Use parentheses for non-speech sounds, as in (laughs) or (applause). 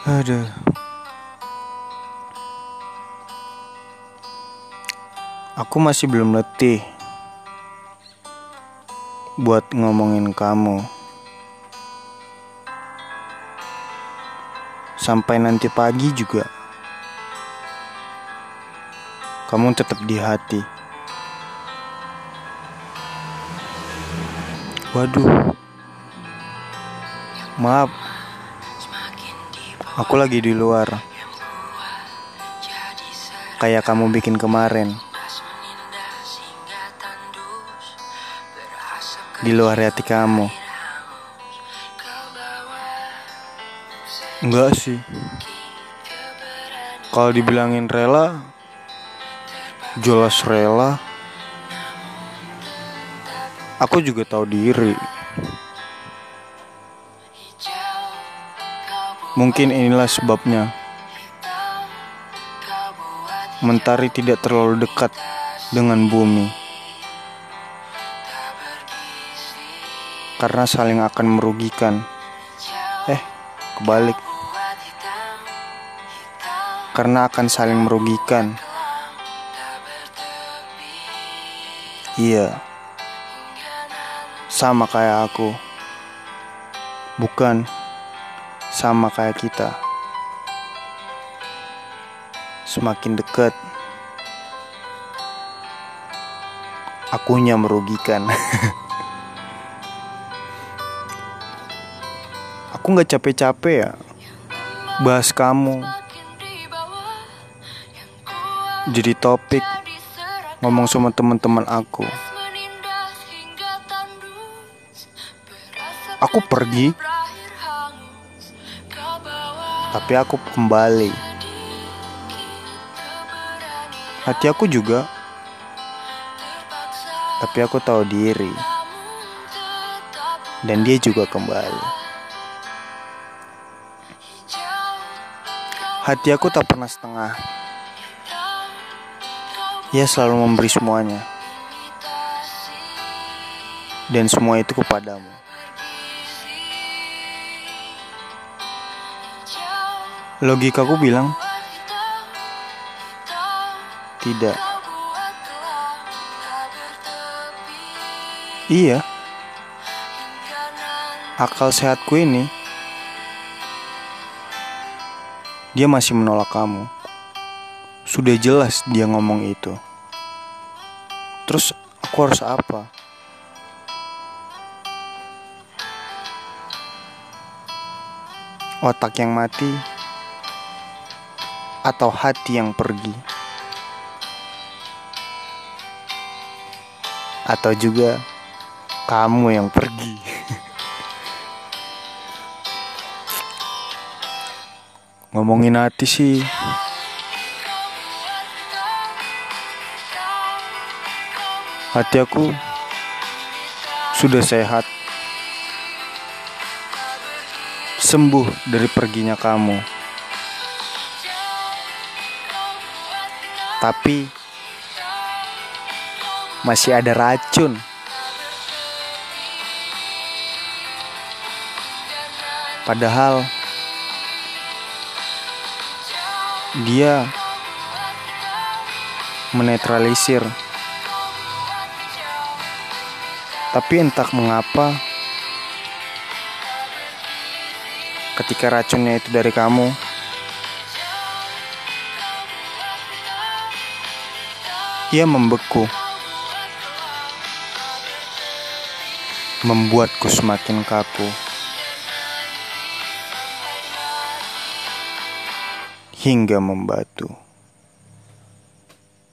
Aduh. Aku masih belum letih buat ngomongin kamu. Sampai nanti pagi juga. Kamu tetap di hati. Waduh. Maaf. Aku lagi di luar. Kayak kamu bikin kemarin. Di luar hati kamu. Enggak sih. Kalau dibilangin rela, jelas rela. Aku juga tahu diri. Mungkin inilah sebabnya. Mentari tidak terlalu dekat dengan bumi. Karena saling akan merugikan. Eh, kebalik. Karena akan saling merugikan. Iya. Sama kayak aku. Bukan sama kayak kita. Semakin dekat, akunya merugikan. (laughs) aku nggak capek-capek ya bahas kamu. Jadi topik ngomong sama teman-teman aku. Aku pergi tapi aku kembali. Hati aku juga, tapi aku tahu diri, dan dia juga kembali. Hati aku tak pernah setengah. Ia selalu memberi semuanya, dan semua itu kepadamu. Logikaku bilang tidak. Iya. Akal sehatku ini dia masih menolak kamu. Sudah jelas dia ngomong itu. Terus aku harus apa? Otak yang mati atau hati yang pergi, atau juga kamu yang pergi. (laughs) Ngomongin hati sih, hati aku sudah sehat, sembuh dari perginya kamu. Tapi masih ada racun. Padahal dia menetralisir. Tapi entah mengapa ketika racunnya itu dari kamu, Ia membeku, membuatku semakin kaku, hingga membatu.